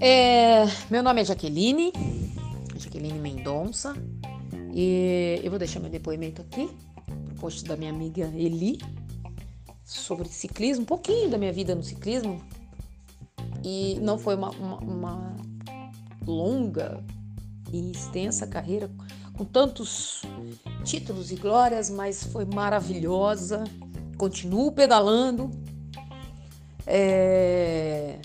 É, meu nome é Jaqueline, Jaqueline Mendonça, e eu vou deixar meu depoimento aqui, no post da minha amiga Eli, sobre ciclismo, um pouquinho da minha vida no ciclismo. E não foi uma, uma, uma longa e extensa carreira com tantos títulos e glórias, mas foi maravilhosa. Continuo pedalando. É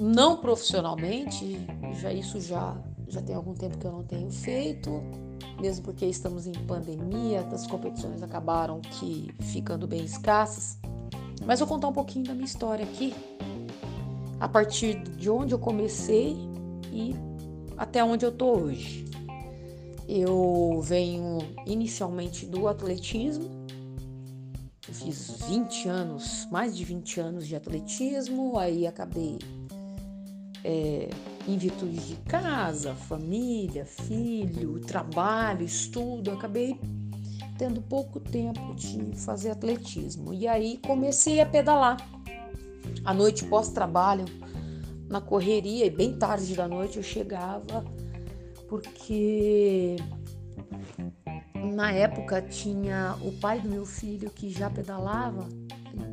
não profissionalmente, já isso já já tem algum tempo que eu não tenho feito, mesmo porque estamos em pandemia, as competições acabaram que ficando bem escassas. Mas vou contar um pouquinho da minha história aqui, a partir de onde eu comecei e até onde eu tô hoje. Eu venho inicialmente do atletismo, eu fiz 20 anos, mais de 20 anos de atletismo, aí acabei é, em virtude de casa, família, filho, trabalho, estudo, acabei tendo pouco tempo de fazer atletismo. E aí comecei a pedalar. À noite, pós-trabalho, na correria, e bem tarde da noite eu chegava, porque na época tinha o pai do meu filho que já pedalava,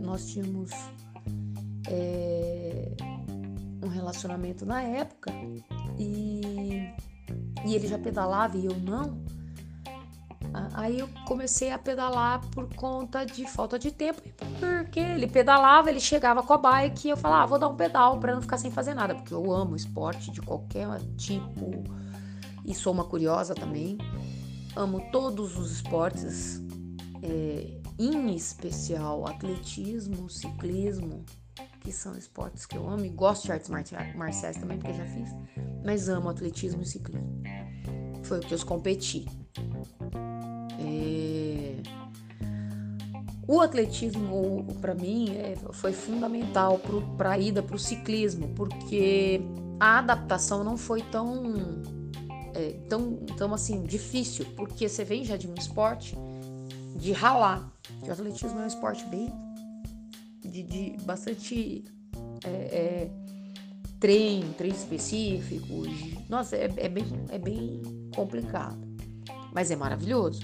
nós tínhamos. É, um relacionamento na época e, e ele já pedalava e eu não. Aí eu comecei a pedalar por conta de falta de tempo, porque ele pedalava, ele chegava com a bike e eu falava, ah, vou dar um pedal para não ficar sem fazer nada, porque eu amo esporte de qualquer tipo e sou uma curiosa também. Amo todos os esportes, é, em especial atletismo, ciclismo, que são esportes que eu amo e gosto de artes marciais também, porque já fiz, mas amo atletismo e ciclismo. Foi o que eu competi. É... O atletismo, para mim, é, foi fundamental para a ida para o ciclismo, porque a adaptação não foi tão, é, tão, tão assim difícil, porque você vem já de um esporte de ralar. O atletismo é um esporte bem de, de bastante é, é, treino, treino específico. Nossa, é, é, bem, é bem complicado, mas é maravilhoso.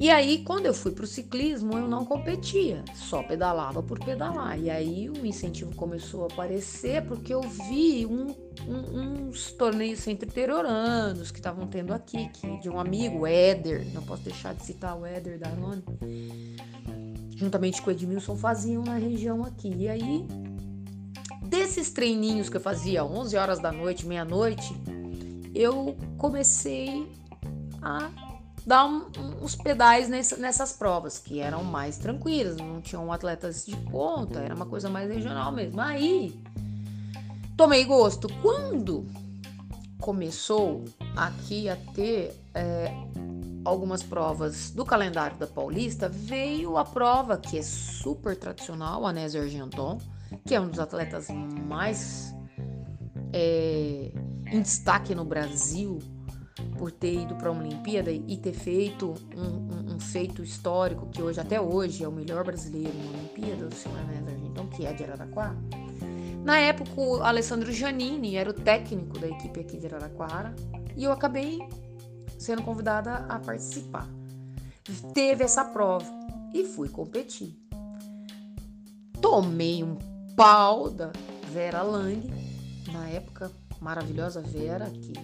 E aí, quando eu fui para o ciclismo, eu não competia, só pedalava por pedalar. E aí o incentivo começou a aparecer porque eu vi um, um, uns torneios interioranos que estavam tendo aqui, que, de um amigo, Éder, não posso deixar de citar o Éder da Arone juntamente com o Edmilson, faziam na região aqui. E aí, desses treininhos que eu fazia 11 horas da noite, meia-noite, eu comecei a dar um, uns pedais nessa, nessas provas, que eram mais tranquilas, não tinham atletas de ponta, era uma coisa mais regional mesmo. Aí, tomei gosto. Quando começou aqui a ter é, algumas provas do calendário da Paulista, veio a prova que é super tradicional, a Nézia Argenton, que é um dos atletas mais é, em destaque no Brasil por ter ido para uma Olimpíada e ter feito um, um, um, feito histórico que hoje até hoje é o melhor brasileiro na Olimpíada, o senhor Nézia Argenton, que é de Araraquara. Na época, o Alessandro Giannini era o técnico da equipe aqui de Araraquara e eu acabei sendo convidada a participar. Teve essa prova e fui competir. Tomei um pau da Vera Lang, na época, maravilhosa Vera, que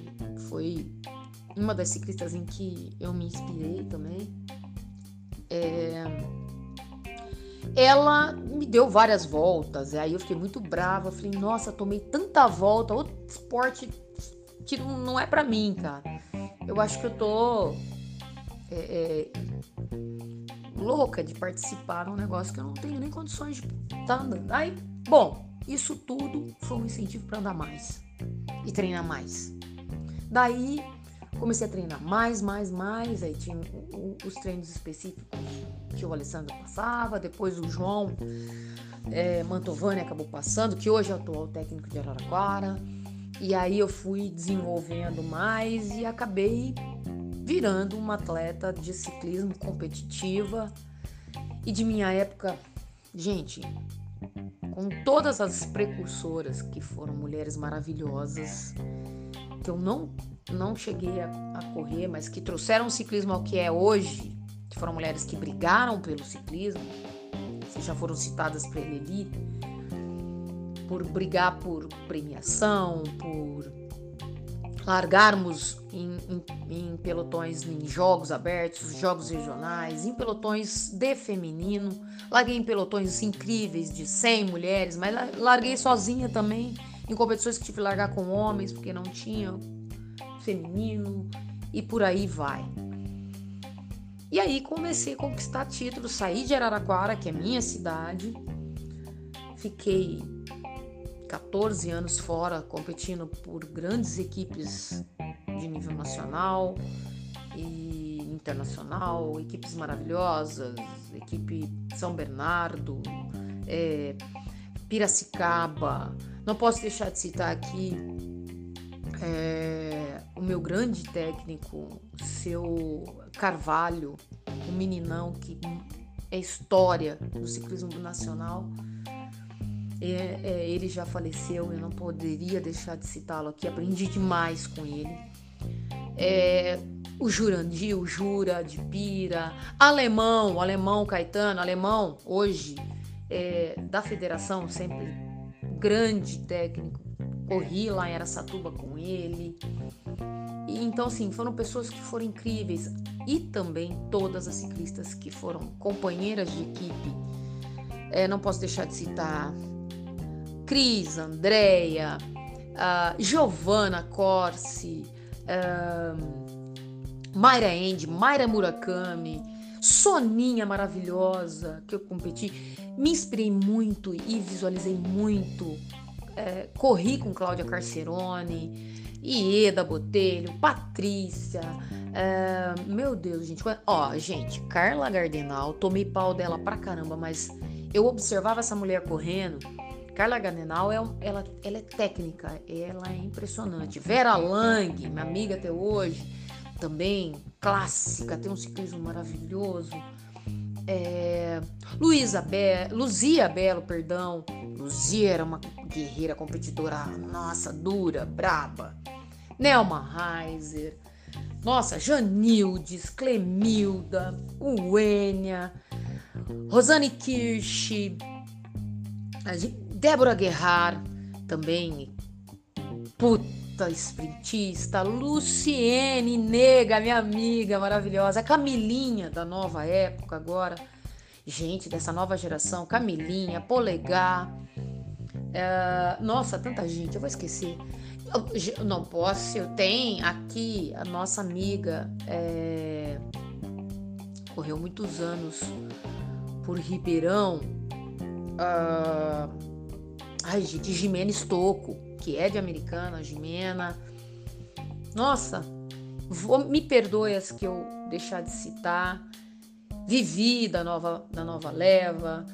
foi uma das ciclistas em que eu me inspirei também. É... Ela me deu várias voltas, aí eu fiquei muito brava. Falei, nossa, tomei tanta volta, outro esporte que não é para mim, cara. Eu acho que eu tô é, é, louca de participar num negócio que eu não tenho nem condições de estar tá andando. Aí, bom, isso tudo foi um incentivo para andar mais e treinar mais. Daí comecei a treinar mais, mais, mais. Aí tinha os treinos específicos que o Alessandro passava, depois o João é, Mantovani acabou passando, que hoje é o atual técnico de Araraquara. E aí eu fui desenvolvendo mais e acabei virando uma atleta de ciclismo competitiva. E de minha época, gente, com todas as precursoras que foram mulheres maravilhosas, que eu não, não cheguei a, a correr, mas que trouxeram o ciclismo ao que é hoje, que foram mulheres que brigaram pelo ciclismo, que já foram citadas para ele por brigar por premiação, por largarmos em, em, em, pelotões em jogos abertos, jogos regionais, em pelotões de feminino. Larguei em pelotões incríveis de 100 mulheres, mas larguei sozinha também em competições que tive que largar com homens porque não tinha feminino e por aí vai. E aí comecei a conquistar títulos, saí de Araraquara, que é minha cidade, fiquei 14 anos fora, competindo por grandes equipes de nível nacional e internacional, equipes maravilhosas, equipe São Bernardo, é, Piracicaba. Não posso deixar de citar aqui é, o meu grande técnico, seu Carvalho, um meninão que é história do ciclismo nacional é, é, ele já faleceu, eu não poderia deixar de citá-lo aqui, aprendi demais com ele. É, o Jurandir, o Jura de Pira, alemão, alemão Caetano, alemão hoje é, da federação, sempre grande técnico. Corri lá em Aracatuba com ele. E, então, assim, foram pessoas que foram incríveis. E também todas as ciclistas que foram companheiras de equipe. É, não posso deixar de citar Cris, Andréia, uh, Giovanna Corsi, uh, Mayra End, Mayra Murakami, Soninha maravilhosa que eu competi. Me inspirei muito e visualizei muito. É, corri com Cláudia Carcerone, Ieda Botelho, Patrícia. É, meu Deus, gente. Ó, gente, Carla Gardenal, tomei pau dela pra caramba, mas eu observava essa mulher correndo Carla Ganenal, é, ela, ela é técnica, ela é impressionante. Vera Lang, minha amiga até hoje, também clássica, tem um ciclismo maravilhoso. É, Luísa Luzia Belo, perdão. Luzia era uma guerreira competidora, nossa, dura, braba. Nelma Heiser, nossa, Janildes, Clemilda, Uênia, Rosane Kirsch, Débora Guerrar, também puta sprintista, Luciene Nega, minha amiga maravilhosa, Camilinha da nova época agora, gente dessa nova geração, Camilinha, Polegar, é, nossa, tanta gente, eu vou esquecer. Eu, não posso, eu tenho aqui a nossa amiga, é, correu muitos anos por Ribeirão, uh, Ai, gente, Jimena Estocco, que é de Americana, Jimena. Nossa, vou, me perdoe as que eu deixar de citar. Vivi da nova, da nova leva,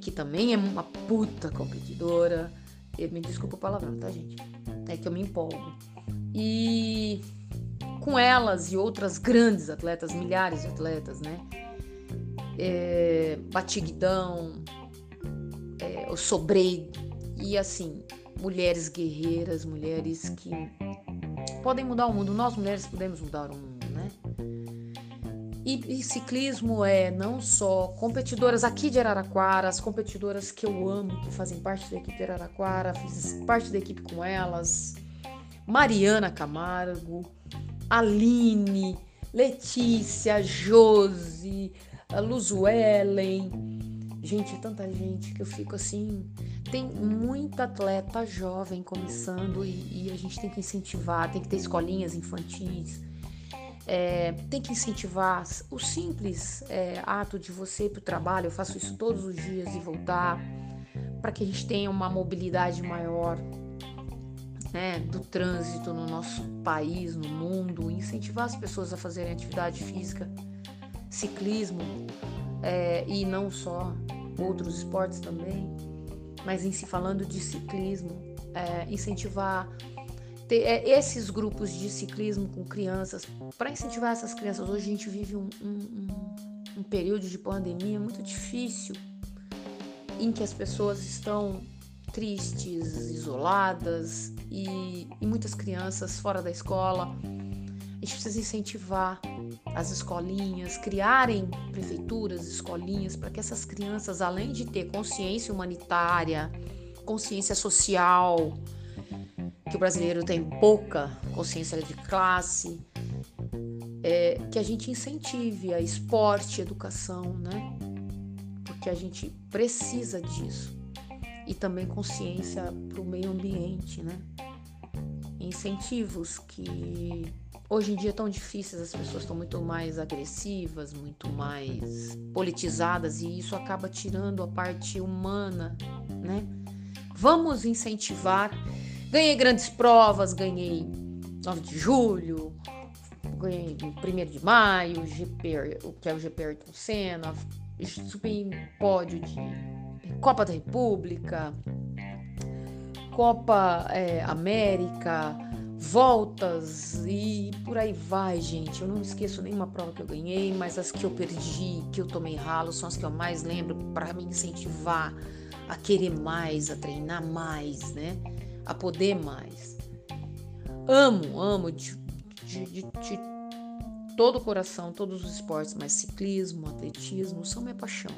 que também é uma puta competidora. Eu, me desculpa o palavrão, tá, gente? É que eu me empolgo. E com elas e outras grandes atletas, milhares de atletas, né? É, Batiguidão, é, o Sobrei e assim, mulheres guerreiras, mulheres que podem mudar o mundo. Nós mulheres podemos mudar o mundo, né? E, e, ciclismo é não só competidoras aqui de Araraquara, as competidoras que eu amo, que fazem parte da equipe de Araraquara, fiz parte da equipe com elas, Mariana Camargo, Aline, Letícia, Josi, Luz Wellen. Gente, é tanta gente que eu fico assim tem muita atleta jovem começando e, e, a gente tem que incentivar, tem que ter escolinhas infantis, é, tem que incentivar o simples é, ato de você ir para o trabalho, eu faço isso todos os dias e voltar, para que a gente tenha uma mobilidade maior né, do trânsito no nosso país, no mundo, incentivar as pessoas a fazerem atividade física, ciclismo é, e não só outros esportes também mas em se falando de ciclismo, é, incentivar ter, é, esses grupos de ciclismo com crianças, para incentivar essas crianças. Hoje a gente vive um, um, um, período de pandemia muito difícil em que as pessoas estão tristes, isoladas e, e muitas crianças fora da escola. A gente precisa incentivar as escolinhas, criarem prefeituras, escolinhas, para que essas crianças, além de ter consciência humanitária, consciência social, que o brasileiro tem pouca consciência de classe, é, que a gente incentive a esporte, educação, né? Porque a gente precisa disso. E também consciência para o meio ambiente, né? Incentivos que hoje em dia tão difíceis, as pessoas estão muito mais agressivas, muito mais politizadas e isso acaba tirando a parte humana, né? Vamos incentivar. Ganhei grandes provas, ganhei 9 de julho, ganhei 1 de maio, o GP, o que é o GP Ayrton Senna, subi em pódio de Copa da República, Copa é, América, voltas e por aí vai, gente. Eu não esqueço nenhuma prova que eu ganhei, mas as que eu perdi, que eu tomei ralo, são as que eu mais lembro para me incentivar a querer mais, a treinar mais, né? A poder mais. Amo, amo de, de, de, de todo o coração todos os esportes, mas ciclismo, atletismo são minha paixão.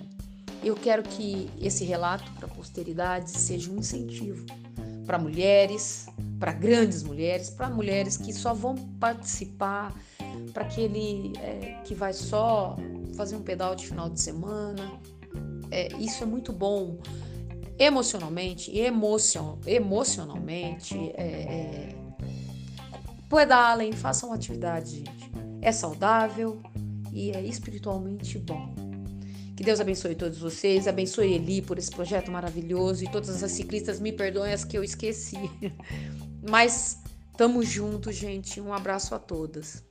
Eu quero que esse relato para a posteridade seja um incentivo para mulheres, para grandes mulheres, para mulheres que só vão participar, para aquele é, que vai só fazer um pedal de final de semana. É, isso é muito bom emocionalmente, emocion, emocionalmente. É, é, pedalem, façam atividade, gente. É saudável e é espiritualmente bom. Que Deus abençoe todos vocês, abençoe Eli por esse projeto maravilhoso e todas as ciclistas me perdoem as que eu esqueci. Mas tamo junto, gente. Um abraço a todas.